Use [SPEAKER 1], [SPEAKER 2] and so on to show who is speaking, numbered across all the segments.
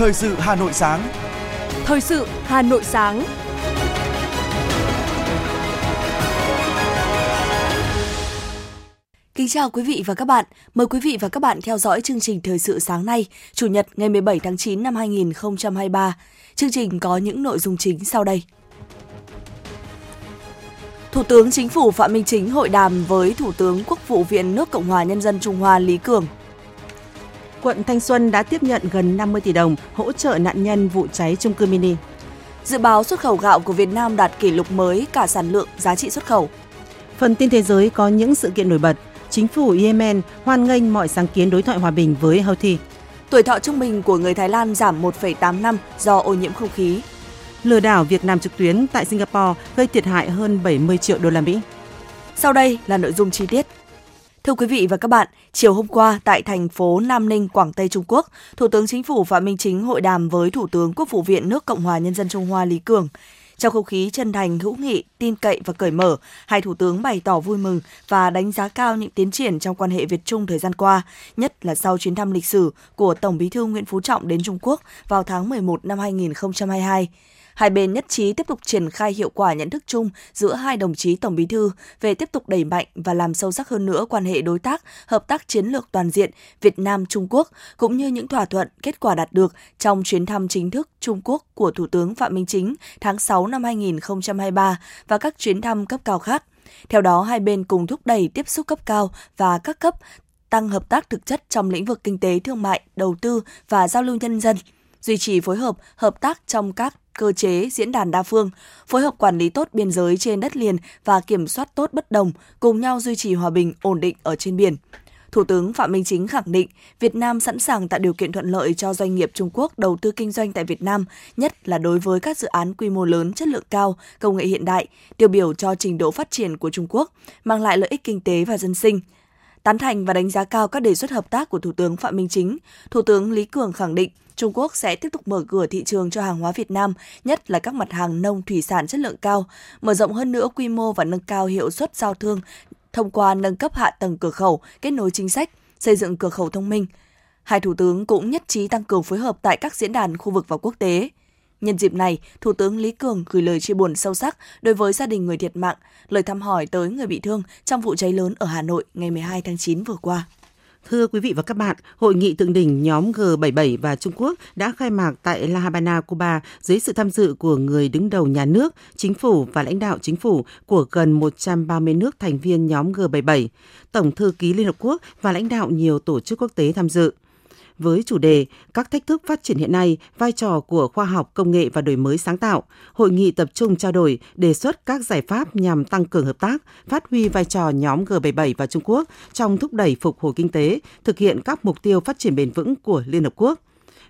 [SPEAKER 1] Thời sự Hà Nội sáng.
[SPEAKER 2] Thời sự Hà Nội sáng. Kính chào quý vị và các bạn. Mời quý vị và các bạn theo dõi chương trình Thời sự sáng nay, Chủ nhật ngày 17 tháng 9 năm 2023. Chương trình có những nội dung chính sau đây. Thủ tướng Chính phủ Phạm Minh Chính hội đàm với Thủ tướng Quốc vụ viện nước Cộng hòa Nhân dân Trung Hoa Lý Cường.
[SPEAKER 3] Quận Thanh Xuân đã tiếp nhận gần 50 tỷ đồng hỗ trợ nạn nhân vụ cháy trung cư mini.
[SPEAKER 2] Dự báo xuất khẩu gạo của Việt Nam đạt kỷ lục mới cả sản lượng, giá trị xuất khẩu.
[SPEAKER 3] Phần tin thế giới có những sự kiện nổi bật. Chính phủ Yemen hoan nghênh mọi sáng kiến đối thoại hòa bình với Houthi.
[SPEAKER 2] Tuổi thọ trung bình của người Thái Lan giảm 1,8 năm do ô nhiễm không khí.
[SPEAKER 3] Lừa đảo Việt Nam trực tuyến tại Singapore gây thiệt hại hơn 70 triệu đô la Mỹ.
[SPEAKER 2] Sau đây là nội dung chi tiết. Thưa quý vị và các bạn, chiều hôm qua tại thành phố Nam Ninh, Quảng Tây Trung Quốc, Thủ tướng Chính phủ Phạm Minh Chính hội đàm với Thủ tướng Quốc vụ viện nước Cộng hòa Nhân dân Trung Hoa Lý Cường. Trong không khí chân thành, hữu nghị, tin cậy và cởi mở, hai thủ tướng bày tỏ vui mừng và đánh giá cao những tiến triển trong quan hệ Việt Trung thời gian qua, nhất là sau chuyến thăm lịch sử của Tổng Bí thư Nguyễn Phú Trọng đến Trung Quốc vào tháng 11 năm 2022. Hai bên nhất trí tiếp tục triển khai hiệu quả nhận thức chung giữa hai đồng chí Tổng Bí thư về tiếp tục đẩy mạnh và làm sâu sắc hơn nữa quan hệ đối tác, hợp tác chiến lược toàn diện Việt Nam Trung Quốc cũng như những thỏa thuận kết quả đạt được trong chuyến thăm chính thức Trung Quốc của Thủ tướng Phạm Minh Chính tháng 6 năm 2023 và các chuyến thăm cấp cao khác. Theo đó, hai bên cùng thúc đẩy tiếp xúc cấp cao và các cấp tăng hợp tác thực chất trong lĩnh vực kinh tế, thương mại, đầu tư và giao lưu nhân dân, duy trì phối hợp, hợp tác trong các cơ chế diễn đàn đa phương, phối hợp quản lý tốt biên giới trên đất liền và kiểm soát tốt bất đồng, cùng nhau duy trì hòa bình, ổn định ở trên biển. Thủ tướng Phạm Minh Chính khẳng định Việt Nam sẵn sàng tạo điều kiện thuận lợi cho doanh nghiệp Trung Quốc đầu tư kinh doanh tại Việt Nam, nhất là đối với các dự án quy mô lớn, chất lượng cao, công nghệ hiện đại, tiêu biểu cho trình độ phát triển của Trung Quốc, mang lại lợi ích kinh tế và dân sinh. Tán thành và đánh giá cao các đề xuất hợp tác của Thủ tướng Phạm Minh Chính, Thủ tướng Lý Cường khẳng định Trung Quốc sẽ tiếp tục mở cửa thị trường cho hàng hóa Việt Nam, nhất là các mặt hàng nông thủy sản chất lượng cao, mở rộng hơn nữa quy mô và nâng cao hiệu suất giao thương thông qua nâng cấp hạ tầng cửa khẩu, kết nối chính sách, xây dựng cửa khẩu thông minh. Hai thủ tướng cũng nhất trí tăng cường phối hợp tại các diễn đàn khu vực và quốc tế. Nhân dịp này, Thủ tướng Lý Cường gửi lời chia buồn sâu sắc đối với gia đình người thiệt mạng, lời thăm hỏi tới người bị thương trong vụ cháy lớn ở Hà Nội ngày 12 tháng 9 vừa qua.
[SPEAKER 3] Thưa quý vị và các bạn, hội nghị thượng đỉnh nhóm G77 và Trung Quốc đã khai mạc tại La Habana, Cuba dưới sự tham dự của người đứng đầu nhà nước, chính phủ và lãnh đạo chính phủ của gần 130 nước thành viên nhóm G77, Tổng thư ký Liên Hợp Quốc và lãnh đạo nhiều tổ chức quốc tế tham dự với chủ đề Các thách thức phát triển hiện nay, vai trò của khoa học, công nghệ và đổi mới sáng tạo. Hội nghị tập trung trao đổi, đề xuất các giải pháp nhằm tăng cường hợp tác, phát huy vai trò nhóm G77 và Trung Quốc trong thúc đẩy phục hồi kinh tế, thực hiện các mục tiêu phát triển bền vững của Liên Hợp Quốc.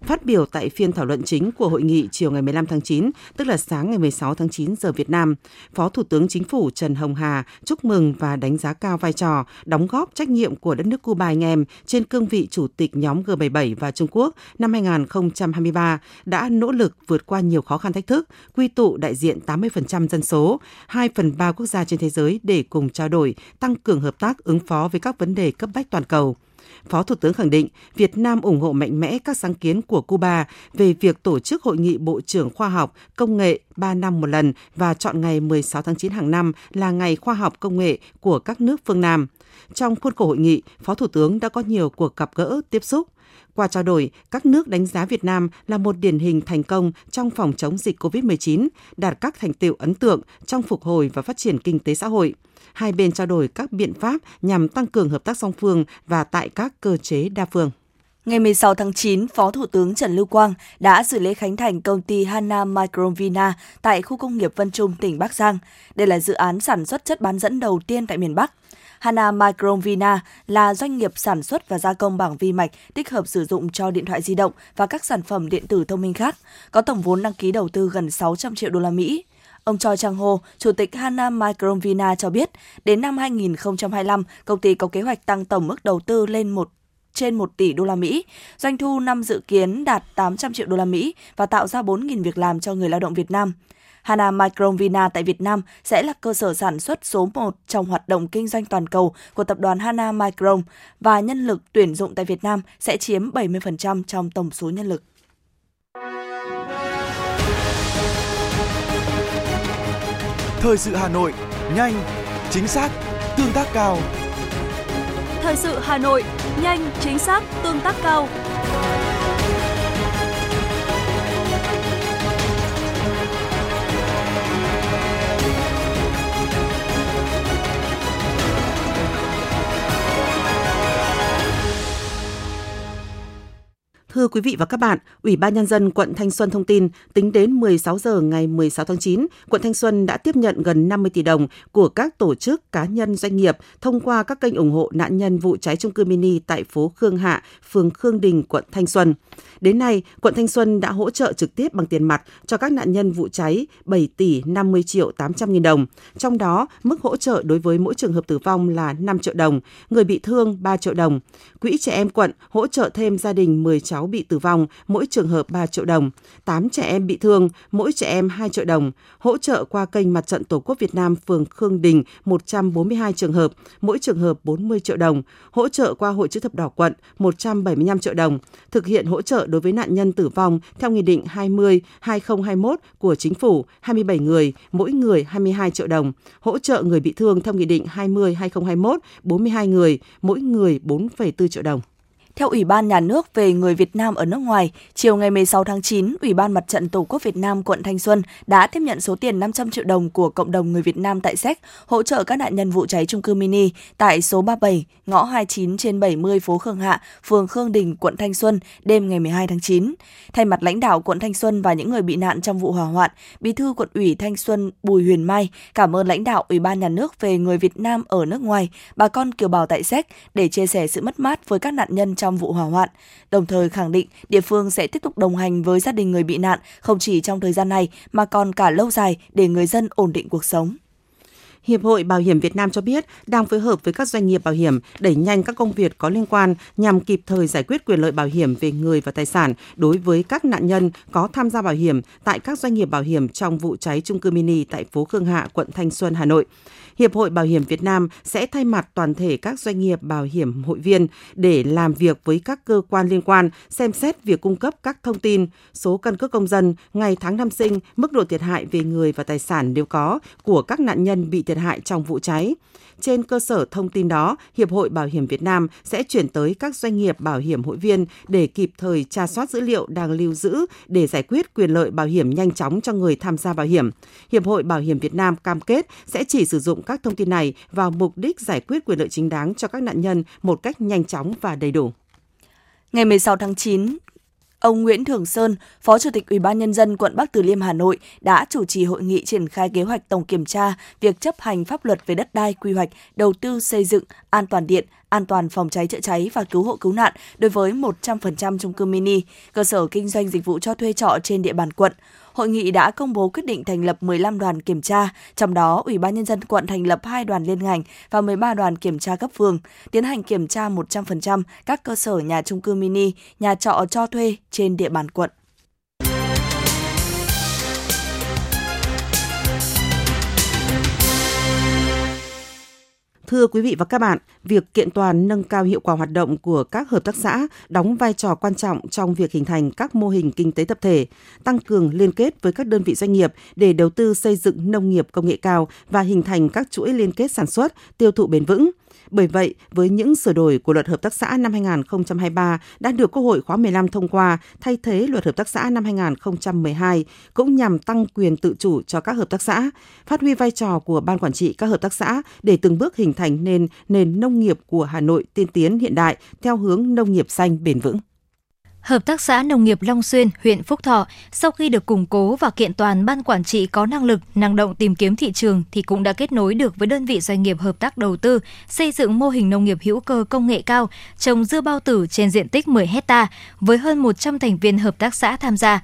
[SPEAKER 3] Phát biểu tại phiên thảo luận chính của hội nghị chiều ngày 15 tháng 9, tức là sáng ngày 16 tháng 9 giờ Việt Nam, Phó Thủ tướng Chính phủ Trần Hồng Hà chúc mừng và đánh giá cao vai trò, đóng góp trách nhiệm của đất nước Cuba anh em trên cương vị chủ tịch nhóm G77 và Trung Quốc năm 2023 đã nỗ lực vượt qua nhiều khó khăn thách thức, quy tụ đại diện 80% dân số, 2 phần 3 quốc gia trên thế giới để cùng trao đổi, tăng cường hợp tác ứng phó với các vấn đề cấp bách toàn cầu. Phó Thủ tướng khẳng định Việt Nam ủng hộ mạnh mẽ các sáng kiến của Cuba về việc tổ chức hội nghị Bộ trưởng Khoa học, Công nghệ 3 năm một lần và chọn ngày 16 tháng 9 hàng năm là ngày khoa học công nghệ của các nước phương Nam. Trong khuôn khổ hội nghị, Phó Thủ tướng đã có nhiều cuộc gặp gỡ, tiếp xúc. Qua trao đổi, các nước đánh giá Việt Nam là một điển hình thành công trong phòng chống dịch COVID-19, đạt các thành tiệu ấn tượng trong phục hồi và phát triển kinh tế xã hội – hai bên trao đổi các biện pháp nhằm tăng cường hợp tác song phương và tại các cơ chế đa phương.
[SPEAKER 2] Ngày 16 tháng 9, Phó Thủ tướng Trần Lưu Quang đã dự lễ khánh thành công ty Hana Microvina tại khu công nghiệp Vân Trung, tỉnh Bắc Giang. Đây là dự án sản xuất chất bán dẫn đầu tiên tại miền Bắc. Hana Microvina là doanh nghiệp sản xuất và gia công bảng vi mạch tích hợp sử dụng cho điện thoại di động và các sản phẩm điện tử thông minh khác, có tổng vốn đăng ký đầu tư gần 600 triệu đô la Mỹ. Ông Choi Chang Ho, Chủ tịch Hana Microvina cho biết, đến năm 2025, công ty có kế hoạch tăng tổng mức đầu tư lên một trên 1 tỷ đô la Mỹ, doanh thu năm dự kiến đạt 800 triệu đô la Mỹ và tạo ra 4.000 việc làm cho người lao động Việt Nam. Hana Micron Vina tại Việt Nam sẽ là cơ sở sản xuất số 1 trong hoạt động kinh doanh toàn cầu của tập đoàn Hana Micron và nhân lực tuyển dụng tại Việt Nam sẽ chiếm 70% trong tổng số nhân lực.
[SPEAKER 1] Thời sự Hà Nội, nhanh, chính xác, tương tác cao.
[SPEAKER 2] Thời sự Hà Nội, nhanh, chính xác, tương tác cao.
[SPEAKER 3] Thưa quý vị và các bạn, Ủy ban Nhân dân quận Thanh Xuân thông tin, tính đến 16 giờ ngày 16 tháng 9, quận Thanh Xuân đã tiếp nhận gần 50 tỷ đồng của các tổ chức, cá nhân, doanh nghiệp thông qua các kênh ủng hộ nạn nhân vụ cháy trung cư mini tại phố Khương Hạ, phường Khương Đình, quận Thanh Xuân. Đến nay, quận Thanh Xuân đã hỗ trợ trực tiếp bằng tiền mặt cho các nạn nhân vụ cháy 7 tỷ 50 triệu 800 nghìn đồng. Trong đó, mức hỗ trợ đối với mỗi trường hợp tử vong là 5 triệu đồng, người bị thương 3 triệu đồng. Quỹ trẻ em quận hỗ trợ thêm gia đình 10 cháu bị tử vong, mỗi trường hợp 3 triệu đồng, 8 trẻ em bị thương, mỗi trẻ em 2 triệu đồng, hỗ trợ qua kênh Mặt trận Tổ quốc Việt Nam phường Khương Đình 142 trường hợp, mỗi trường hợp 40 triệu đồng, hỗ trợ qua Hội chữ thập đỏ quận 175 triệu đồng, thực hiện hỗ trợ đối với nạn nhân tử vong theo Nghị định 20-2021 của Chính phủ 27 người, mỗi người 22 triệu đồng, hỗ trợ người bị thương theo Nghị định 20-2021 42 người, mỗi người 4,4 triệu đồng.
[SPEAKER 2] Theo Ủy ban Nhà nước về người Việt Nam ở nước ngoài, chiều ngày 16 tháng 9, Ủy ban Mặt trận Tổ quốc Việt Nam quận Thanh Xuân đã tiếp nhận số tiền 500 triệu đồng của cộng đồng người Việt Nam tại Séc hỗ trợ các nạn nhân vụ cháy trung cư mini tại số 37, ngõ 29 trên 70 phố Khương Hạ, phường Khương Đình, quận Thanh Xuân đêm ngày 12 tháng 9. Thay mặt lãnh đạo quận Thanh Xuân và những người bị nạn trong vụ hỏa hoạn, Bí thư quận ủy Thanh Xuân Bùi Huyền Mai cảm ơn lãnh đạo Ủy ban Nhà nước về người Việt Nam ở nước ngoài, bà con kiều bào tại Séc để chia sẻ sự mất mát với các nạn nhân trong vụ hỏa hoạn, đồng thời khẳng định địa phương sẽ tiếp tục đồng hành với gia đình người bị nạn không chỉ trong thời gian này mà còn cả lâu dài để người dân ổn định cuộc sống.
[SPEAKER 3] Hiệp hội Bảo hiểm Việt Nam cho biết đang phối hợp với các doanh nghiệp bảo hiểm đẩy nhanh các công việc có liên quan nhằm kịp thời giải quyết quyền lợi bảo hiểm về người và tài sản đối với các nạn nhân có tham gia bảo hiểm tại các doanh nghiệp bảo hiểm trong vụ cháy trung cư mini tại phố Khương Hạ, quận Thanh Xuân, Hà Nội. Hiệp hội Bảo hiểm Việt Nam sẽ thay mặt toàn thể các doanh nghiệp bảo hiểm hội viên để làm việc với các cơ quan liên quan xem xét việc cung cấp các thông tin, số căn cước công dân, ngày tháng năm sinh, mức độ thiệt hại về người và tài sản nếu có của các nạn nhân bị thiệt hại trong vụ cháy. Trên cơ sở thông tin đó, Hiệp hội Bảo hiểm Việt Nam sẽ chuyển tới các doanh nghiệp bảo hiểm hội viên để kịp thời tra soát dữ liệu đang lưu giữ để giải quyết quyền lợi bảo hiểm nhanh chóng cho người tham gia bảo hiểm. Hiệp hội Bảo hiểm Việt Nam cam kết sẽ chỉ sử dụng các thông tin này vào mục đích giải quyết quyền lợi chính đáng cho các nạn nhân một cách nhanh chóng và đầy đủ.
[SPEAKER 2] Ngày 16 tháng 9, Ông Nguyễn Thường Sơn, Phó Chủ tịch Ủy ban Nhân dân quận Bắc Từ Liêm Hà Nội đã chủ trì hội nghị triển khai kế hoạch tổng kiểm tra việc chấp hành pháp luật về đất đai, quy hoạch, đầu tư xây dựng, an toàn điện, an toàn phòng cháy chữa cháy và cứu hộ cứu nạn đối với 100% chung cư mini, cơ sở kinh doanh dịch vụ cho thuê trọ trên địa bàn quận hội nghị đã công bố quyết định thành lập 15 đoàn kiểm tra, trong đó Ủy ban Nhân dân quận thành lập 2 đoàn liên ngành và 13 đoàn kiểm tra cấp phường, tiến hành kiểm tra 100% các cơ sở nhà trung cư mini, nhà trọ cho thuê trên địa bàn quận.
[SPEAKER 3] Thưa quý vị và các bạn, việc kiện toàn nâng cao hiệu quả hoạt động của các hợp tác xã đóng vai trò quan trọng trong việc hình thành các mô hình kinh tế tập thể, tăng cường liên kết với các đơn vị doanh nghiệp để đầu tư xây dựng nông nghiệp công nghệ cao và hình thành các chuỗi liên kết sản xuất, tiêu thụ bền vững. Bởi vậy, với những sửa đổi của luật hợp tác xã năm 2023 đã được Quốc hội khóa 15 thông qua thay thế luật hợp tác xã năm 2012 cũng nhằm tăng quyền tự chủ cho các hợp tác xã, phát huy vai trò của ban quản trị các hợp tác xã để từng bước hình thành nên nền nông nghiệp của Hà Nội tiên tiến hiện đại theo hướng nông nghiệp xanh bền vững.
[SPEAKER 4] Hợp tác xã Nông nghiệp Long Xuyên, huyện Phúc Thọ, sau khi được củng cố và kiện toàn ban quản trị có năng lực, năng động tìm kiếm thị trường thì cũng đã kết nối được với đơn vị doanh nghiệp hợp tác đầu tư, xây dựng mô hình nông nghiệp hữu cơ công nghệ cao, trồng dưa bao tử trên diện tích 10 hecta với hơn 100 thành viên hợp tác xã tham gia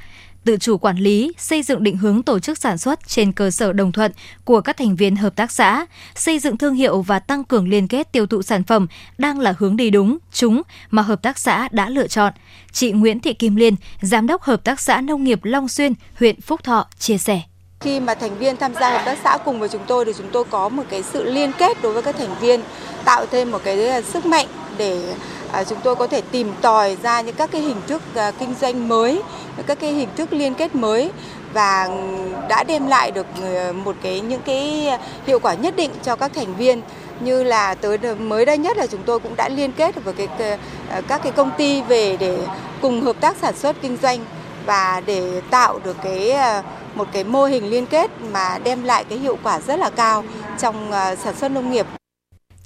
[SPEAKER 4] tự chủ quản lý, xây dựng định hướng tổ chức sản xuất trên cơ sở đồng thuận của các thành viên hợp tác xã, xây dựng thương hiệu và tăng cường liên kết tiêu thụ sản phẩm đang là hướng đi đúng, chúng mà hợp tác xã đã lựa chọn. Chị Nguyễn Thị Kim Liên, Giám đốc Hợp tác xã Nông nghiệp Long Xuyên, huyện Phúc Thọ chia sẻ.
[SPEAKER 5] Khi mà thành viên tham gia hợp tác xã cùng với chúng tôi thì chúng tôi có một cái sự liên kết đối với các thành viên, tạo thêm một cái à, sức mạnh để à, chúng tôi có thể tìm tòi ra những các cái hình thức à, kinh doanh mới các cái hình thức liên kết mới và đã đem lại được ờ, một cái, những cái hiệu quả nhất định cho các thành viên như là tới mới đây nhất là chúng tôi cũng đã liên kết với cái ờ, các cái công ty về để cùng hợp tác sản xuất kinh doanh và để tạo được cái ờ, một cái mô hình liên kết mà đem lại cái hiệu quả rất là cao trong sản xuất nông nghiệp.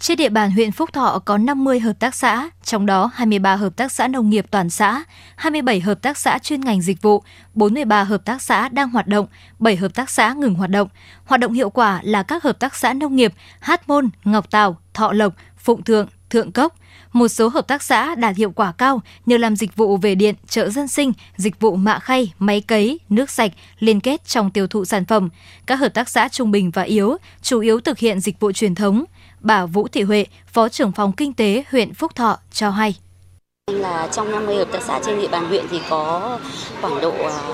[SPEAKER 4] Trên địa bàn huyện Phúc Thọ có 50 hợp tác xã, trong đó 23 hợp tác xã nông nghiệp toàn xã, 27 hợp tác xã chuyên ngành dịch vụ, 43 hợp tác xã đang hoạt động, 7 hợp tác xã ngừng hoạt động. Hoạt động hiệu quả là các hợp tác xã nông nghiệp Hát Môn, Ngọc Tào, Thọ Lộc, Phụng Thượng, Thượng Cốc. Một số hợp tác xã đạt hiệu quả cao nhờ làm dịch vụ về điện, chợ dân sinh, dịch vụ mạ khay, máy cấy, nước sạch, liên kết trong tiêu thụ sản phẩm. Các hợp tác xã trung bình và yếu chủ yếu thực hiện dịch vụ truyền thống – Bà Vũ Thị Huệ, Phó trưởng phòng Kinh tế huyện Phúc Thọ cho hay.
[SPEAKER 6] Là trong 50 hợp tác xã trên địa bàn huyện thì có khoảng độ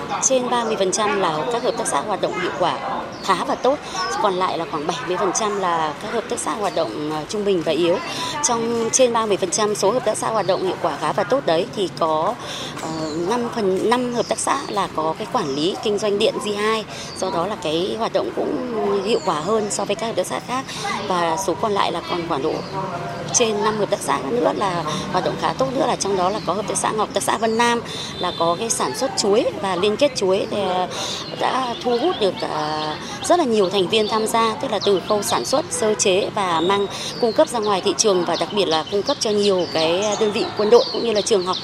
[SPEAKER 6] à, trên 30% là các hợp tác xã hoạt động hiệu quả khá và tốt, còn lại là khoảng 70% là các hợp tác xã hoạt động à, trung bình và yếu. Trong trên 30% số hợp tác xã hoạt động hiệu quả khá và tốt đấy thì có ờ, 5 phần 5 hợp tác xã là có cái quản lý kinh doanh điện G2, do đó là cái hoạt động cũng hiệu quả hơn so với các hợp tác xã khác. Và số còn lại là còn khoảng độ trên 5 hợp tác xã nữa là hoạt động khá tốt nữa là trong đó là có hợp tác xã Ngọc, hợp tác xã Vân Nam là có cái sản xuất chuối và liên kết chuối thì à, đã thu hút được uh, rất là nhiều thành viên tham gia, tức là từ khâu sản xuất, sơ chế và mang cung cấp ra ngoài thị trường và đặc biệt là cung cấp cho nhiều cái đơn vị quân đội cũng như là trường học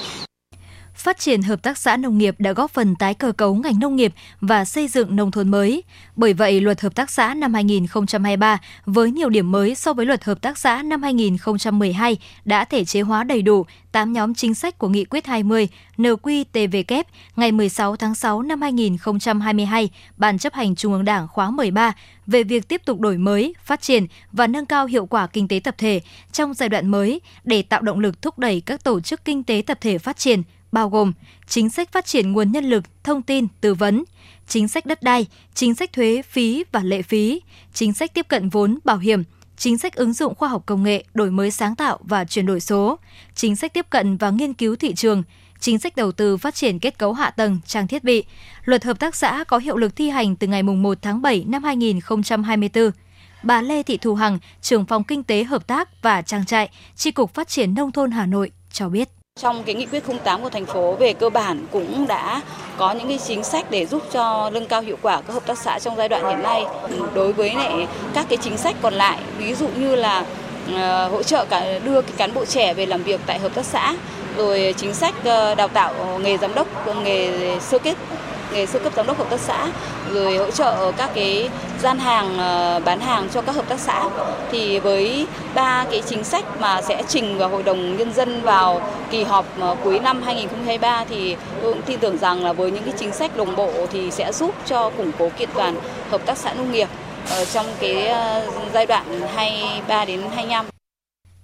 [SPEAKER 4] phát triển hợp tác xã nông nghiệp đã góp phần tái cơ cấu ngành nông nghiệp và xây dựng nông thôn mới. Bởi vậy, luật hợp tác xã năm 2023 với nhiều điểm mới so với luật hợp tác xã năm 2012 đã thể chế hóa đầy đủ 8 nhóm chính sách của Nghị quyết 20 NQTVK ngày 16 tháng 6 năm 2022, Ban chấp hành Trung ương Đảng khóa 13 về việc tiếp tục đổi mới, phát triển và nâng cao hiệu quả kinh tế tập thể trong giai đoạn mới để tạo động lực thúc đẩy các tổ chức kinh tế tập thể phát triển, bao gồm chính sách phát triển nguồn nhân lực, thông tin, tư vấn, chính sách đất đai, chính sách thuế, phí và lệ phí, chính sách tiếp cận vốn, bảo hiểm, chính sách ứng dụng khoa học công nghệ, đổi mới sáng tạo và chuyển đổi số, chính sách tiếp cận và nghiên cứu thị trường, chính sách đầu tư phát triển kết cấu hạ tầng, trang thiết bị. Luật hợp tác xã có hiệu lực thi hành từ ngày 1 tháng 7 năm 2024. Bà Lê Thị Thu Hằng, trưởng phòng kinh tế hợp tác và trang trại, Tri cục Phát triển Nông thôn Hà Nội cho biết.
[SPEAKER 7] Trong cái nghị quyết 08 của thành phố về cơ bản cũng đã có những cái chính sách để giúp cho nâng cao hiệu quả các hợp tác xã trong giai đoạn hiện nay. Ừ, đối với lại các cái chính sách còn lại, ví dụ như là ờ, hỗ trợ cả đưa cái cán bộ trẻ về làm việc tại hợp tác xã, rồi chính sách ờ, đào tạo nghề giám đốc, nghề sơ kết nghề sơ cấp giám đốc hợp tác xã, rồi hỗ trợ các cái gian hàng ờ, bán hàng cho các hợp tác xã. Thì với ba cái chính sách mà sẽ trình vào hội đồng nhân dân vào kỳ họp ờ, cuối năm 2023 thì tôi cũng tin tưởng rằng là với những cái chính sách đồng bộ thì sẽ giúp cho củng cố kiện toàn hợp tác xã nông nghiệp ở trong cái giai đoạn 23 đến 25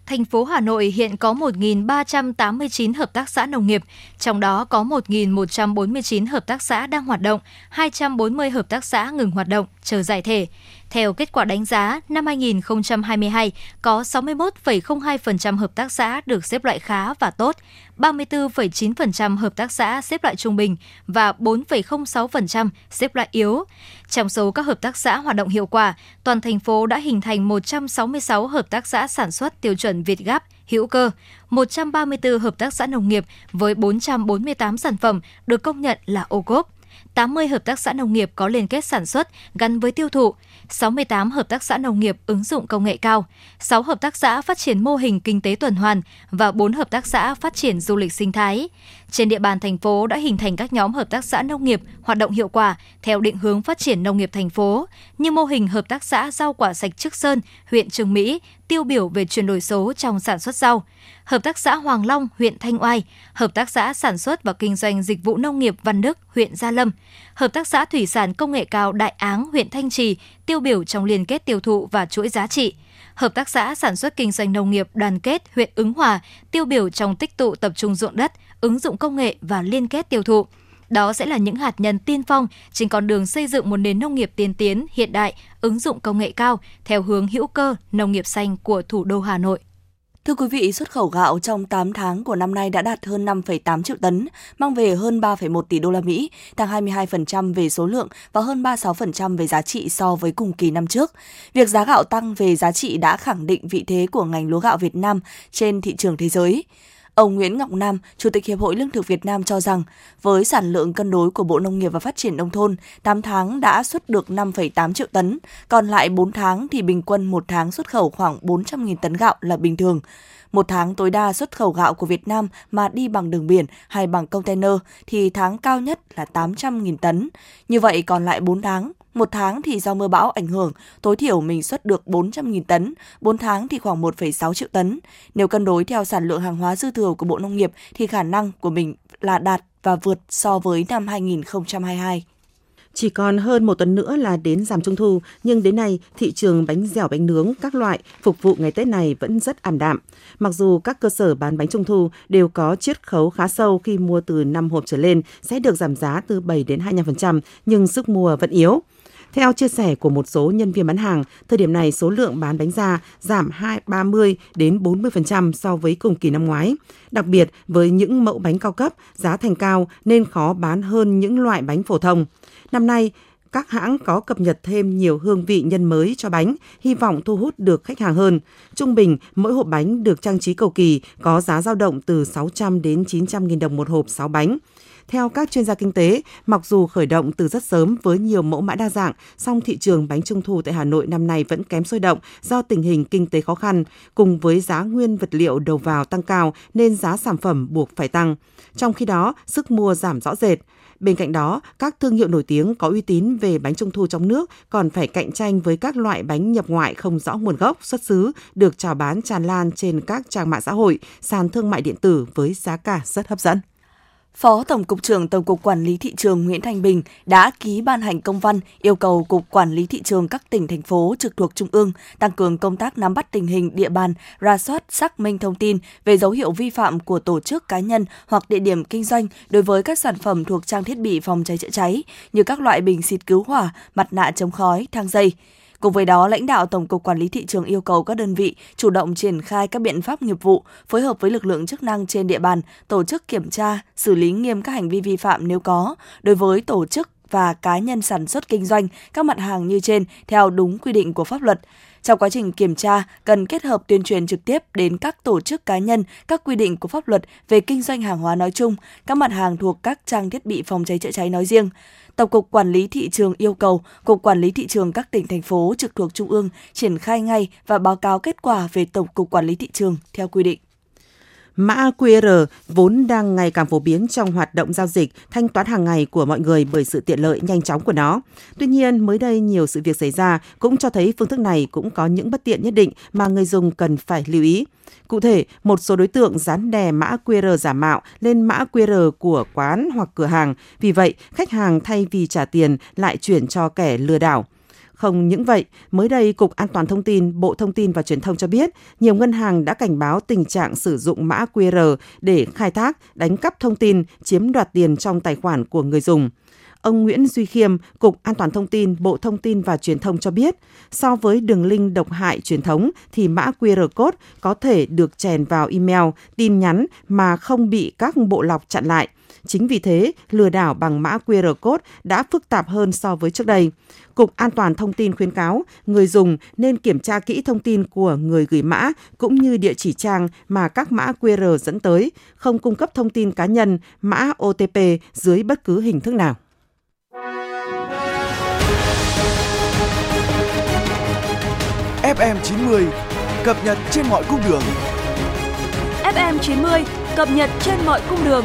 [SPEAKER 4] thành phố Hà Nội hiện có 1.389 hợp tác xã nông nghiệp, trong đó có 1.149 hợp tác xã đang hoạt động, 240 hợp tác xã ngừng hoạt động, chờ giải thể. Theo kết quả đánh giá, năm 2022 có 61,02% hợp tác xã được xếp loại khá và tốt, 34,9% hợp tác xã xếp loại trung bình và 4,06% xếp loại yếu. Trong số các hợp tác xã hoạt động hiệu quả, toàn thành phố đã hình thành 166 hợp tác xã sản xuất tiêu chuẩn Việt Gáp, hữu cơ, 134 hợp tác xã nông nghiệp với 448 sản phẩm được công nhận là ô cốp. 80 hợp tác xã nông nghiệp có liên kết sản xuất gắn với tiêu thụ, 68 hợp tác xã nông nghiệp ứng dụng công nghệ cao, 6 hợp tác xã phát triển mô hình kinh tế tuần hoàn và 4 hợp tác xã phát triển du lịch sinh thái. Trên địa bàn thành phố đã hình thành các nhóm hợp tác xã nông nghiệp hoạt động hiệu quả theo định hướng phát triển nông nghiệp thành phố, như mô hình hợp tác xã rau quả sạch Trức Sơn, huyện Trường Mỹ, tiêu biểu về chuyển đổi số trong sản xuất rau. Hợp tác xã Hoàng Long, huyện Thanh Oai, Hợp tác xã sản xuất và kinh doanh dịch vụ nông nghiệp Văn Đức, huyện Gia Lâm, Hợp tác xã thủy sản công nghệ cao Đại Áng, huyện Thanh Trì, tiêu biểu trong liên kết tiêu thụ và chuỗi giá trị. Hợp tác xã sản xuất kinh doanh nông nghiệp đoàn kết huyện Ứng Hòa, tiêu biểu trong tích tụ tập trung ruộng đất, ứng dụng công nghệ và liên kết tiêu thụ. Đó sẽ là những hạt nhân tiên phong trên con đường xây dựng một nền nông nghiệp tiên tiến, hiện đại, ứng dụng công nghệ cao theo hướng hữu cơ, nông nghiệp xanh của thủ đô Hà Nội.
[SPEAKER 2] Thưa quý vị, xuất khẩu gạo trong 8 tháng của năm nay đã đạt hơn 5,8 triệu tấn, mang về hơn 3,1 tỷ đô la Mỹ, tăng 22% về số lượng và hơn 36% về giá trị so với cùng kỳ năm trước. Việc giá gạo tăng về giá trị đã khẳng định vị thế của ngành lúa gạo Việt Nam trên thị trường thế giới. Ông Nguyễn Ngọc Nam, Chủ tịch Hiệp hội Lương thực Việt Nam cho rằng, với sản lượng cân đối của Bộ Nông nghiệp và Phát triển Nông thôn, 8 tháng đã xuất được 5,8 triệu tấn, còn lại 4 tháng thì bình quân một tháng xuất khẩu khoảng 400.000 tấn gạo là bình thường. Một tháng tối đa xuất khẩu gạo của Việt Nam mà đi bằng đường biển hay bằng container thì tháng cao nhất là 800.000 tấn. Như vậy còn lại 4 tháng, một tháng thì do mưa bão ảnh hưởng, tối thiểu mình xuất được 400.000 tấn, 4 tháng thì khoảng 1,6 triệu tấn. Nếu cân đối theo sản lượng hàng hóa dư thừa của Bộ Nông nghiệp thì khả năng của mình là đạt và vượt so với năm 2022.
[SPEAKER 3] Chỉ còn hơn một tuần nữa là đến giảm trung thu, nhưng đến nay thị trường bánh dẻo bánh nướng các loại phục vụ ngày Tết này vẫn rất ảm đạm. Mặc dù các cơ sở bán bánh trung thu đều có chiết khấu khá sâu khi mua từ 5 hộp trở lên sẽ được giảm giá từ 7 đến 25%, nhưng sức mua vẫn yếu. Theo chia sẻ của một số nhân viên bán hàng, thời điểm này số lượng bán bánh da giảm 2 30 đến 40% so với cùng kỳ năm ngoái. Đặc biệt với những mẫu bánh cao cấp, giá thành cao nên khó bán hơn những loại bánh phổ thông. Năm nay, các hãng có cập nhật thêm nhiều hương vị nhân mới cho bánh, hy vọng thu hút được khách hàng hơn. Trung bình, mỗi hộp bánh được trang trí cầu kỳ có giá dao động từ 600 đến 900 nghìn đồng một hộp 6 bánh. Theo các chuyên gia kinh tế, mặc dù khởi động từ rất sớm với nhiều mẫu mã đa dạng, song thị trường bánh trung thu tại Hà Nội năm nay vẫn kém sôi động do tình hình kinh tế khó khăn, cùng với giá nguyên vật liệu đầu vào tăng cao nên giá sản phẩm buộc phải tăng. Trong khi đó, sức mua giảm rõ rệt. Bên cạnh đó, các thương hiệu nổi tiếng có uy tín về bánh trung thu trong nước còn phải cạnh tranh với các loại bánh nhập ngoại không rõ nguồn gốc, xuất xứ được chào bán tràn lan trên các trang mạng xã hội, sàn thương mại điện tử với giá cả rất hấp dẫn.
[SPEAKER 2] Phó Tổng cục trưởng Tổng cục Quản lý thị trường Nguyễn Thanh Bình đã ký ban hành công văn yêu cầu Cục Quản lý thị trường các tỉnh thành phố trực thuộc trung ương tăng cường công tác nắm bắt tình hình địa bàn, ra soát xác minh thông tin về dấu hiệu vi phạm của tổ chức cá nhân hoặc địa điểm kinh doanh đối với các sản phẩm thuộc trang thiết bị phòng cháy chữa cháy như các loại bình xịt cứu hỏa, mặt nạ chống khói, thang dây. Cùng với đó, lãnh đạo Tổng cục Quản lý thị trường yêu cầu các đơn vị chủ động triển khai các biện pháp nghiệp vụ, phối hợp với lực lượng chức năng trên địa bàn, tổ chức kiểm tra, xử lý nghiêm các hành vi vi phạm nếu có đối với tổ chức và cá nhân sản xuất kinh doanh các mặt hàng như trên theo đúng quy định của pháp luật. Trong quá trình kiểm tra, cần kết hợp tuyên truyền trực tiếp đến các tổ chức cá nhân các quy định của pháp luật về kinh doanh hàng hóa nói chung, các mặt hàng thuộc các trang thiết bị phòng cháy chữa cháy nói riêng. Tổng cục Quản lý thị trường yêu cầu Cục Quản lý thị trường các tỉnh, thành phố trực thuộc trung ương triển khai ngay và báo cáo kết quả về Tổng cục Quản lý thị trường theo quy định.
[SPEAKER 3] Mã QR vốn đang ngày càng phổ biến trong hoạt động giao dịch, thanh toán hàng ngày của mọi người bởi sự tiện lợi nhanh chóng của nó. Tuy nhiên, mới đây nhiều sự việc xảy ra cũng cho thấy phương thức này cũng có những bất tiện nhất định mà người dùng cần phải lưu ý. Cụ thể, một số đối tượng dán đè mã QR giả mạo lên mã QR của quán hoặc cửa hàng. Vì vậy, khách hàng thay vì trả tiền lại chuyển cho kẻ lừa đảo. Không những vậy, mới đây Cục An toàn Thông tin, Bộ Thông tin và Truyền thông cho biết, nhiều ngân hàng đã cảnh báo tình trạng sử dụng mã QR để khai thác, đánh cắp thông tin, chiếm đoạt tiền trong tài khoản của người dùng. Ông Nguyễn Duy Khiêm, Cục An toàn Thông tin, Bộ Thông tin và Truyền thông cho biết, so với đường link độc hại truyền thống thì mã QR code có thể được chèn vào email, tin nhắn mà không bị các bộ lọc chặn lại. Chính vì thế, lừa đảo bằng mã QR code đã phức tạp hơn so với trước đây. Cục An toàn Thông tin khuyến cáo người dùng nên kiểm tra kỹ thông tin của người gửi mã cũng như địa chỉ trang mà các mã QR dẫn tới, không cung cấp thông tin cá nhân, mã OTP dưới bất cứ hình thức nào.
[SPEAKER 1] FM90 cập nhật trên mọi cung đường.
[SPEAKER 8] FM90 cập nhật trên mọi cung đường.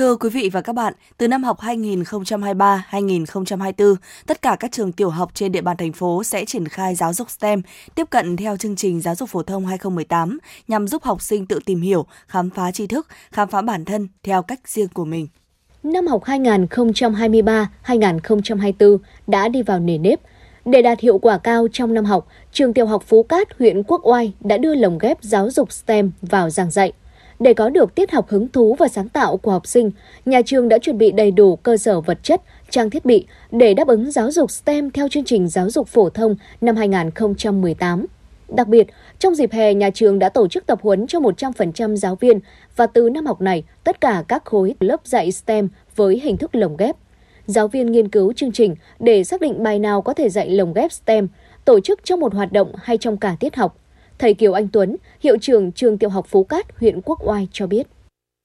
[SPEAKER 2] Thưa quý vị và các bạn, từ năm học 2023-2024, tất cả các trường tiểu học trên địa bàn thành phố sẽ triển khai giáo dục STEM tiếp cận theo chương trình giáo dục phổ thông 2018 nhằm giúp học sinh tự tìm hiểu, khám phá tri thức, khám phá bản thân theo cách riêng của mình.
[SPEAKER 9] Năm học 2023-2024 đã đi vào nề nếp. Để đạt hiệu quả cao trong năm học, trường tiểu học Phú Cát, huyện Quốc Oai đã đưa lồng ghép giáo dục STEM vào giảng dạy. Để có được tiết học hứng thú và sáng tạo của học sinh, nhà trường đã chuẩn bị đầy đủ cơ sở vật chất, trang thiết bị để đáp ứng giáo dục STEM theo chương trình giáo dục phổ thông năm 2018. Đặc biệt, trong dịp hè, nhà trường đã tổ chức tập huấn cho 100% giáo viên và từ năm học này, tất cả các khối lớp dạy STEM với hình thức lồng ghép. Giáo viên nghiên cứu chương trình để xác định bài nào có thể dạy lồng ghép STEM, tổ chức trong một hoạt động hay trong cả tiết học. Thầy Kiều Anh Tuấn, hiệu trưởng trường tiểu học Phú Cát, huyện Quốc Oai cho biết.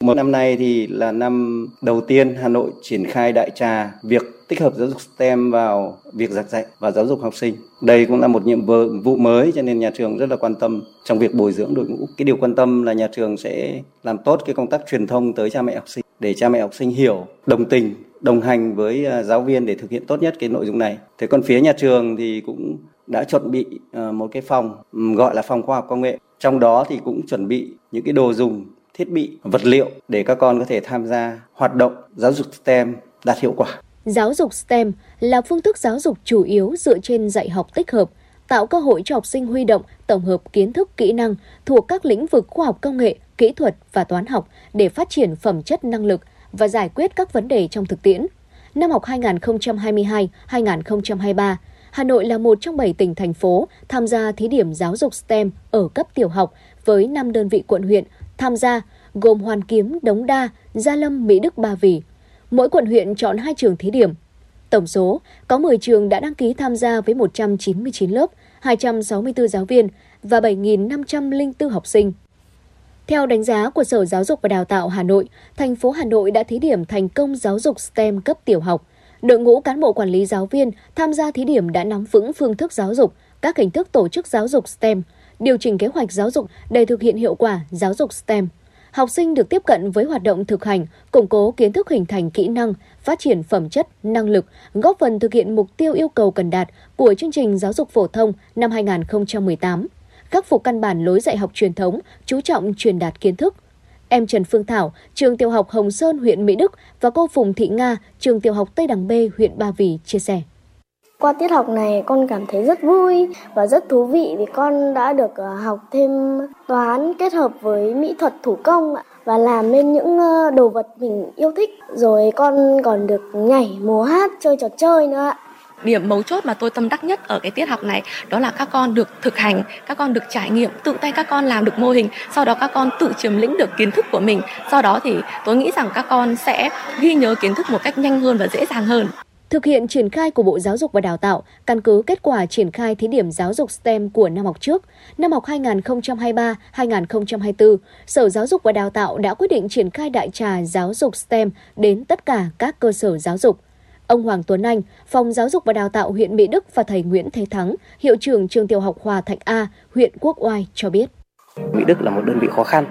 [SPEAKER 10] Một năm nay thì là năm đầu tiên Hà Nội triển khai đại trà việc tích hợp giáo dục STEM vào việc giảng dạy và giáo dục học sinh. Đây cũng là một nhiệm vụ mới cho nên nhà trường rất là quan tâm trong việc bồi dưỡng đội ngũ. Cái điều quan tâm là nhà trường sẽ làm tốt cái công tác truyền thông tới cha mẹ học sinh để cha mẹ học sinh hiểu, đồng tình, đồng hành với à, giáo viên để thực hiện tốt nhất cái nội dung này. Thế còn phía nhà trường thì cũng đã chuẩn bị ờ, một cái phòng gọi là phòng khoa học công nghệ. Trong đó thì cũng chuẩn bị những cái đồ dùng thiết bị, vật liệu để các con có thể tham gia hoạt động giáo dục STEM đạt hiệu quả.
[SPEAKER 9] Giáo dục STEM là phương thức giáo dục chủ yếu dựa trên dạy học tích hợp, tạo cơ hội cho học sinh huy động tổng hợp kiến thức kỹ năng thuộc các lĩnh vực khoa học công nghệ, kỹ thuật và toán học để phát triển phẩm chất năng lực và giải quyết các vấn đề trong thực tiễn. Năm học 2022-2023, Hà Nội là một trong 7 tỉnh thành phố tham gia thí điểm giáo dục STEM ở cấp tiểu học với 5 đơn vị quận huyện tham gia gồm Hoàn Kiếm, Đống Đa, Gia Lâm, Mỹ Đức, Ba Vì. Mỗi quận huyện chọn 2 trường thí điểm. Tổng số có 10 trường đã đăng ký tham gia với 199 lớp, 264 giáo viên và 7.504 học sinh. Theo đánh giá của Sở Giáo dục và Đào tạo Hà Nội, thành phố Hà Nội đã thí điểm thành công giáo dục STEM cấp tiểu học. Đội ngũ cán bộ quản lý giáo viên tham gia thí điểm đã nắm vững phương thức giáo dục, các hình thức tổ chức giáo dục STEM, điều chỉnh kế hoạch giáo dục để thực hiện hiệu quả giáo dục STEM. Học sinh được tiếp cận với hoạt động thực hành, củng cố kiến thức hình thành kỹ năng, phát triển phẩm chất, năng lực, góp phần thực hiện mục tiêu yêu cầu cần đạt của chương trình giáo dục phổ thông năm 2018. Khắc phục căn bản lối dạy học truyền thống, chú trọng truyền đạt kiến thức. Em Trần Phương Thảo, trường tiểu học Hồng Sơn, huyện Mỹ Đức và cô Phùng Thị Nga, trường tiểu học Tây Đằng B, huyện Ba Vì chia sẻ.
[SPEAKER 11] Qua tiết học này con cảm thấy rất vui và rất thú vị vì con đã được ờ, học thêm toán kết hợp với mỹ thuật thủ công và làm nên những ờ, đồ vật mình yêu thích. Rồi con còn được nhảy, múa hát, chơi trò chơi nữa ạ
[SPEAKER 12] điểm mấu chốt mà tôi tâm đắc nhất ở cái tiết học này đó là các con được thực hành các con được trải nghiệm tự tay các con làm được mô hình sau đó các con tự chiếm lĩnh được kiến thức của mình sau đó thì tôi nghĩ rằng các con sẽ ghi nhớ kiến thức một cách nhanh hơn và dễ dàng hơn
[SPEAKER 9] Thực hiện triển khai của Bộ Giáo dục và Đào tạo, căn cứ kết quả triển khai thí điểm giáo dục STEM của năm học trước, năm học 2023-2024, Sở Giáo dục và Đào tạo đã quyết định triển khai đại trà giáo dục STEM đến tất cả các cơ sở giáo dục. Ông Hoàng Tuấn Anh, Phòng Giáo dục và Đào tạo huyện Mỹ Đức và thầy Nguyễn Thế Thắng, hiệu trưởng trường tiểu học Hòa Thạnh A, huyện Quốc Oai cho biết.
[SPEAKER 13] Mỹ Đức là một đơn vị khó khăn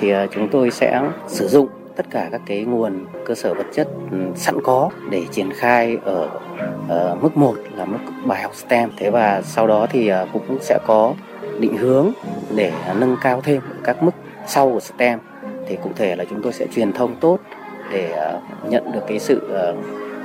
[SPEAKER 13] thì ờ, chúng tôi sẽ sử dụng tất cả các cái nguồn cơ sở vật chất ừ, sẵn có để triển khai ở, ở mức 1 là mức bài học STEM thế và sau đó thì ờ, cũng sẽ có định hướng để nâng cao thêm các mức sau của STEM thì cụ thể là chúng tôi sẽ truyền thông tốt để nhận được cái sự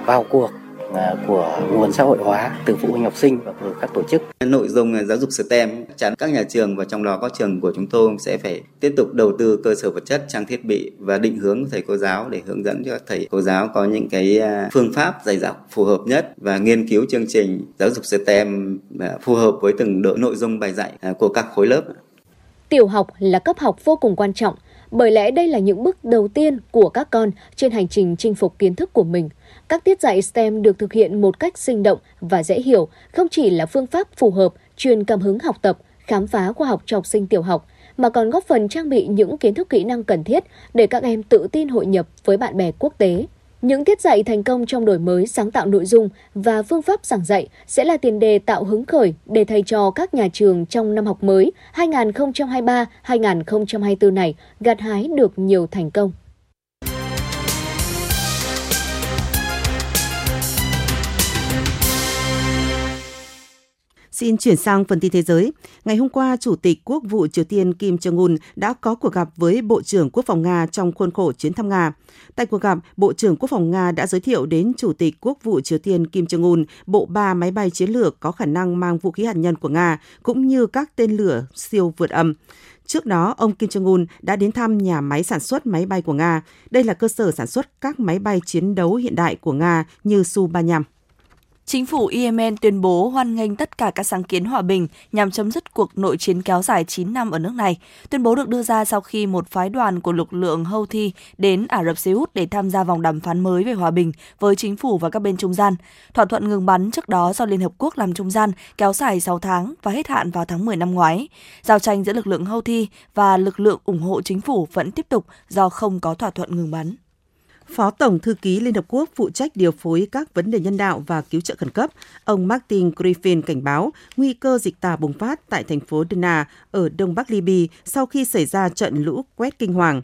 [SPEAKER 13] vào cuộc À, của nguồn xã hội hóa từ phụ huynh học sinh và từ các tổ chức.
[SPEAKER 10] Nội dung giáo dục STEM chắn các nhà trường và trong đó có trường của chúng tôi sẽ phải tiếp tục đầu tư cơ sở vật chất, trang thiết bị và định hướng thầy cô giáo để hướng dẫn cho các thầy cô giáo có những cái à, phương pháp dạy học phù hợp nhất và nghiên cứu chương trình giáo dục STEM à, phù hợp với từng độ nội dung bài dạy của các khối lớp.
[SPEAKER 9] Tiểu học là cấp học vô cùng quan trọng bởi lẽ đây là những bước đầu tiên của các con trên hành trình chinh phục kiến thức của mình. Các tiết dạy STEM được thực hiện một cách sinh động và dễ hiểu, không chỉ là phương pháp phù hợp truyền cảm hứng học tập, khám phá khoa học cho học sinh tiểu học, mà còn góp phần trang bị những kiến thức kỹ năng cần thiết để các em tự tin hội nhập với bạn bè quốc tế. Những tiết dạy thành công trong đổi mới, sáng tạo nội dung và phương pháp giảng dạy sẽ là tiền đề tạo hứng khởi để thầy trò các nhà trường trong năm học mới 2023-2024 này gặt hái được nhiều thành công.
[SPEAKER 3] Xin chuyển sang phần tin thế giới. Ngày hôm qua, Chủ tịch Quốc vụ Triều Tiên Kim Jong-un đã có cuộc gặp với Bộ trưởng Quốc phòng Nga trong khuôn khổ chuyến thăm Nga. Tại cuộc gặp, Bộ trưởng Quốc phòng Nga đã giới thiệu đến Chủ tịch Quốc vụ Triều Tiên Kim Jong-un bộ ba máy bay chiến lược có khả năng mang vũ khí hạt nhân của Nga, cũng như các tên lửa siêu vượt âm. Trước đó, ông Kim Jong-un đã đến thăm nhà máy sản xuất máy bay của Nga. Đây là cơ sở sản xuất các máy bay chiến đấu hiện đại của Nga như Su-35.
[SPEAKER 2] Chính phủ Yemen tuyên bố hoan nghênh tất cả các sáng kiến hòa bình nhằm chấm dứt cuộc nội chiến kéo dài 9 năm ở nước này. Tuyên bố được đưa ra sau khi một phái đoàn của lực lượng Houthi đến Ả Rập Xê Út để tham gia vòng đàm phán mới về hòa bình với chính phủ và các bên trung gian. Thỏa thuận ngừng bắn trước đó do Liên Hợp Quốc làm trung gian kéo dài 6 tháng và hết hạn vào tháng 10 năm ngoái. Giao tranh giữa lực lượng Houthi và lực lượng ủng hộ chính phủ vẫn tiếp tục do không có thỏa thuận ngừng bắn.
[SPEAKER 3] Phó Tổng Thư ký Liên Hợp Quốc phụ trách điều phối các vấn đề nhân đạo và cứu trợ khẩn cấp, ông Martin Griffin cảnh báo nguy cơ dịch tả bùng phát tại thành phố Derna ở đông bắc Libya sau khi xảy ra trận lũ quét kinh hoàng.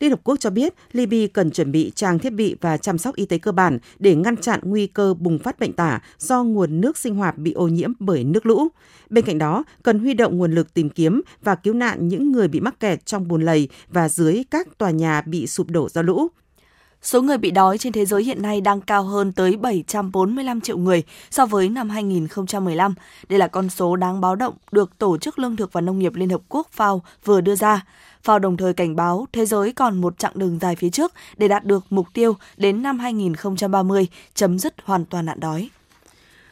[SPEAKER 3] Liên Hợp Quốc cho biết Libya cần chuẩn bị trang thiết bị và chăm sóc y tế cơ bản để ngăn chặn nguy cơ bùng phát bệnh tả do nguồn nước sinh hoạt bị ô nhiễm bởi nước lũ. Bên cạnh đó, cần huy động nguồn lực tìm kiếm và cứu nạn những người bị mắc kẹt trong bùn lầy và dưới các tòa nhà bị sụp đổ do lũ.
[SPEAKER 2] Số người bị đói trên thế giới hiện nay đang cao hơn tới 745 triệu người so với năm 2015. Đây là con số đáng báo động được Tổ chức Lương thực và Nông nghiệp Liên Hợp Quốc FAO vừa đưa ra. FAO đồng thời cảnh báo thế giới còn một chặng đường dài phía trước để đạt được mục tiêu đến năm 2030 chấm dứt hoàn toàn nạn đói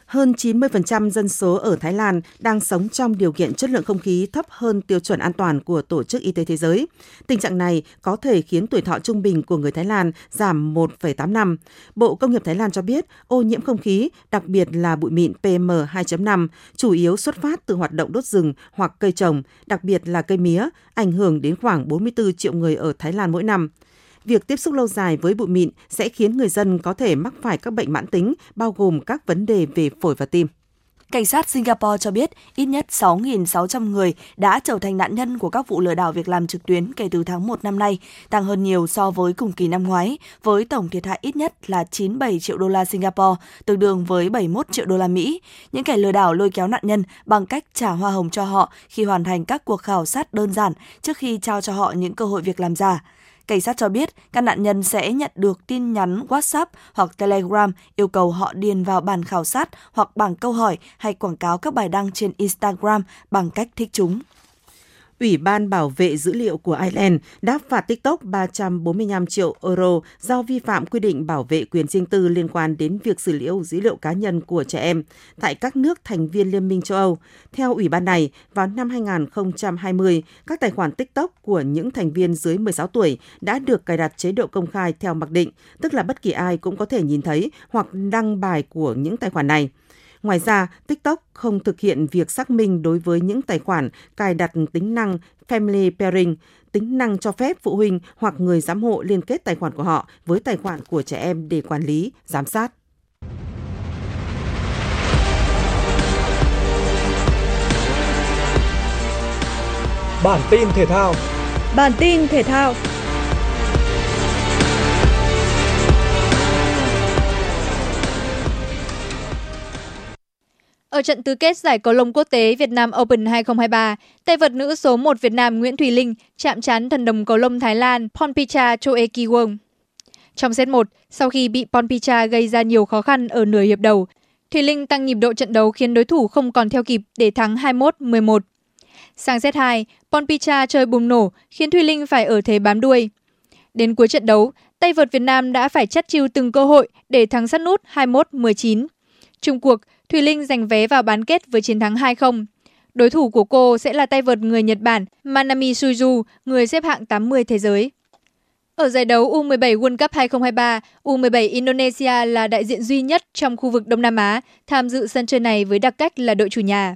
[SPEAKER 3] hơn 90% dân số ở Thái Lan đang sống trong điều kiện chất lượng không khí thấp hơn tiêu chuẩn an toàn của Tổ chức Y tế Thế giới. Tình trạng này có thể khiến tuổi thọ trung bình của người Thái Lan giảm 1,8 năm. Bộ Công nghiệp Thái Lan cho biết ô nhiễm không khí, đặc biệt là bụi mịn PM2.5, chủ yếu xuất phát từ hoạt động đốt rừng hoặc cây trồng, đặc biệt là cây mía, ảnh hưởng đến khoảng 44 triệu người ở Thái Lan mỗi năm việc tiếp xúc lâu dài với bụi mịn sẽ khiến người dân có thể mắc phải các bệnh mãn tính, bao gồm các vấn đề về phổi và tim.
[SPEAKER 2] Cảnh sát Singapore cho biết ít nhất 6.600 người đã trở thành nạn nhân của các vụ lừa đảo việc làm trực tuyến kể từ tháng 1 năm nay, tăng hơn nhiều so với cùng kỳ năm ngoái, với tổng thiệt hại ít nhất là 97 triệu đô la Singapore, tương đương với 71 triệu đô la Mỹ. Những kẻ lừa đảo lôi kéo nạn nhân bằng cách trả hoa hồng cho họ khi hoàn thành các cuộc khảo sát đơn giản trước khi trao cho họ những cơ hội việc làm giả. Cảnh sát cho biết, các nạn nhân sẽ nhận được tin nhắn WhatsApp hoặc Telegram yêu cầu họ điền vào bản khảo sát hoặc bảng câu hỏi hay quảng cáo các bài đăng trên Instagram bằng cách thích chúng.
[SPEAKER 3] Ủy ban bảo vệ dữ liệu của Ireland đã phạt TikTok 345 triệu euro do vi phạm quy định bảo vệ quyền riêng tư liên quan đến việc xử lý dữ liệu cá nhân của trẻ em tại các nước thành viên Liên minh châu Âu. Theo ủy ban này, vào năm 2020, các tài khoản TikTok của những thành viên dưới 16 tuổi đã được cài đặt chế độ công khai theo mặc định, tức là bất kỳ ai cũng có thể nhìn thấy hoặc đăng bài của những tài khoản này. Ngoài ra, TikTok không thực hiện việc xác minh đối với những tài khoản cài đặt tính năng Family Pairing, tính năng cho phép phụ huynh hoặc người giám hộ liên kết tài khoản của họ với tài khoản của trẻ em để quản lý, giám sát.
[SPEAKER 1] Bản tin thể thao
[SPEAKER 8] Bản tin thể thao Ở trận tứ kết giải cầu lông quốc tế Việt Nam Open 2023, tay vợt nữ số 1 Việt Nam Nguyễn Thùy Linh chạm trán thần đồng cầu lông Thái Lan Ponpicha Choekiwon. Trong set 1, sau khi bị Ponpicha gây ra nhiều khó khăn ở nửa hiệp đầu, Thùy Linh tăng nhịp độ trận đấu khiến đối thủ không còn theo kịp để thắng 21-11. Sang set 2, Ponpicha chơi bùng nổ khiến Thùy Linh phải ở thế bám đuôi. Đến cuối trận đấu, tay vợt Việt Nam đã phải chắt chiu từng cơ hội để thắng sát nút 21-19. Trung cuộc, Thùy Linh giành vé vào bán kết với chiến thắng 2-0. Đối thủ của cô sẽ là tay vợt người Nhật Bản Manami Suzu, người xếp hạng 80 thế giới. Ở giải đấu U17 World Cup 2023, U17 Indonesia là đại diện duy nhất trong khu vực Đông Nam Á tham dự sân chơi này với đặc cách là đội chủ nhà.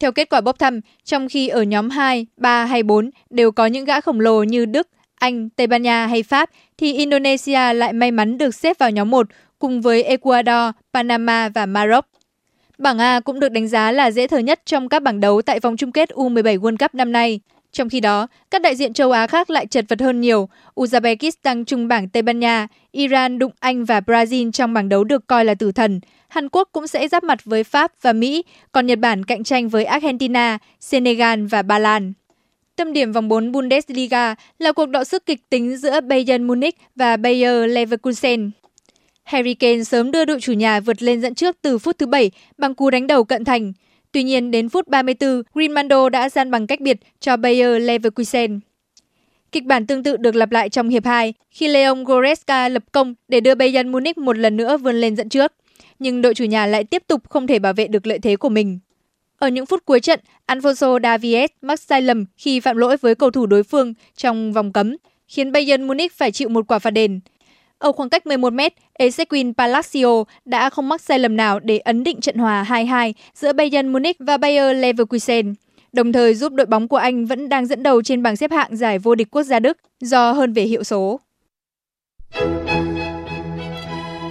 [SPEAKER 8] Theo kết quả bốc thăm, trong khi ở nhóm 2, 3 hay 4 đều có những gã khổng lồ như Đức, Anh, Tây Ban Nha hay Pháp, thì Indonesia lại may mắn được xếp vào nhóm 1 cùng với Ecuador, Panama và Maroc. Bảng A cũng được đánh giá là dễ thở nhất trong các bảng đấu tại vòng chung kết U17 World Cup năm nay. Trong khi đó, các đại diện châu Á khác lại chật vật hơn nhiều. Uzbekistan chung bảng Tây Ban Nha, Iran đụng Anh và Brazil trong bảng đấu được coi là tử thần. Hàn Quốc cũng sẽ giáp mặt với Pháp và Mỹ, còn Nhật Bản cạnh tranh với Argentina, Senegal và Ba Lan. Tâm điểm vòng 4 Bundesliga là cuộc đọ sức kịch tính giữa Bayern Munich và Bayer Leverkusen. Harry Kane sớm đưa đội chủ nhà vượt lên dẫn trước từ phút thứ 7 bằng cú đánh đầu cận thành. Tuy nhiên, đến phút 34, Grimaldo đã gian bằng cách biệt cho Bayer Leverkusen. Kịch bản tương tự được lặp lại trong hiệp 2 khi Leon Goretzka lập công để đưa Bayern Munich một lần nữa vươn lên dẫn trước. Nhưng đội chủ nhà lại tiếp tục không thể bảo vệ được lợi thế của mình. Ở những phút cuối trận, Alfonso Davies mắc sai lầm khi phạm lỗi với cầu thủ đối phương trong vòng cấm, khiến Bayern Munich phải chịu một quả phạt đền. Ở khoảng cách 11 mét, Ezequiel Palacio đã không mắc sai lầm nào để ấn định trận hòa 2-2 giữa Bayern Munich và Bayer Leverkusen, đồng thời giúp đội bóng của Anh vẫn đang dẫn đầu trên bảng xếp hạng giải vô địch quốc gia Đức do hơn về hiệu số.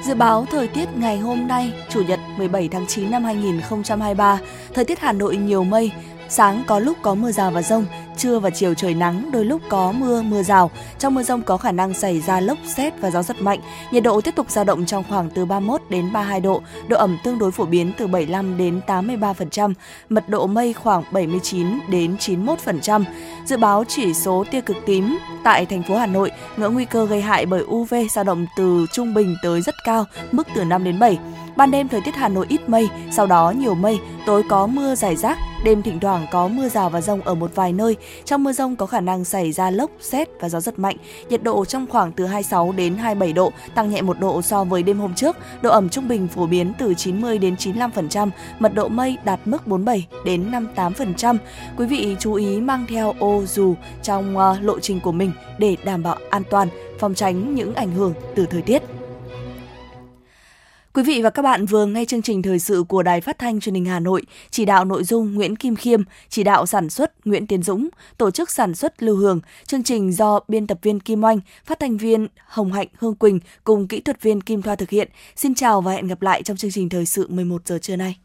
[SPEAKER 2] Dự báo thời tiết ngày hôm nay, Chủ nhật 17 tháng 9 năm 2023, thời tiết Hà Nội nhiều mây, sáng có lúc có mưa rào và rông, trưa và chiều trời nắng, đôi lúc có mưa, mưa rào. Trong mưa rông có khả năng xảy ra lốc xét và gió giật mạnh. Nhiệt độ tiếp tục dao động trong khoảng từ 31 đến 32 độ, độ ẩm tương đối phổ biến từ 75 đến 83%, mật độ mây khoảng 79 đến 91%. Dự báo chỉ số tia cực tím tại thành phố Hà Nội ngưỡng nguy cơ gây hại bởi UV dao động từ trung bình tới rất cao, mức từ 5 đến 7. Ban đêm thời tiết Hà Nội ít mây, sau đó nhiều mây, tối có mưa rải rác, đêm thỉnh thoảng có mưa rào và rông ở một vài nơi. Trong mưa rông có khả năng xảy ra lốc, xét và gió giật mạnh. Nhiệt độ trong khoảng từ 26 đến 27 độ, tăng nhẹ một độ so với đêm hôm trước. Độ ẩm trung bình phổ biến từ 90 đến 95%, mật độ mây đạt mức 47 đến 58%. Quý vị chú ý mang theo ô dù trong ờ, lộ trình của mình để đảm bảo an toàn, phòng tránh những ảnh hưởng từ thời tiết. Quý vị và các bạn vừa nghe chương trình thời sự của Đài Phát thanh Truyền hình Hà Nội, chỉ đạo nội dung Nguyễn Kim Khiêm, chỉ đạo sản xuất Nguyễn Tiến Dũng, tổ chức sản xuất Lưu Hường, chương trình do biên tập viên Kim Oanh, phát thanh viên Hồng Hạnh Hương Quỳnh cùng kỹ thuật viên Kim Thoa thực hiện. Xin chào và hẹn gặp lại trong chương trình thời sự 11 giờ trưa nay.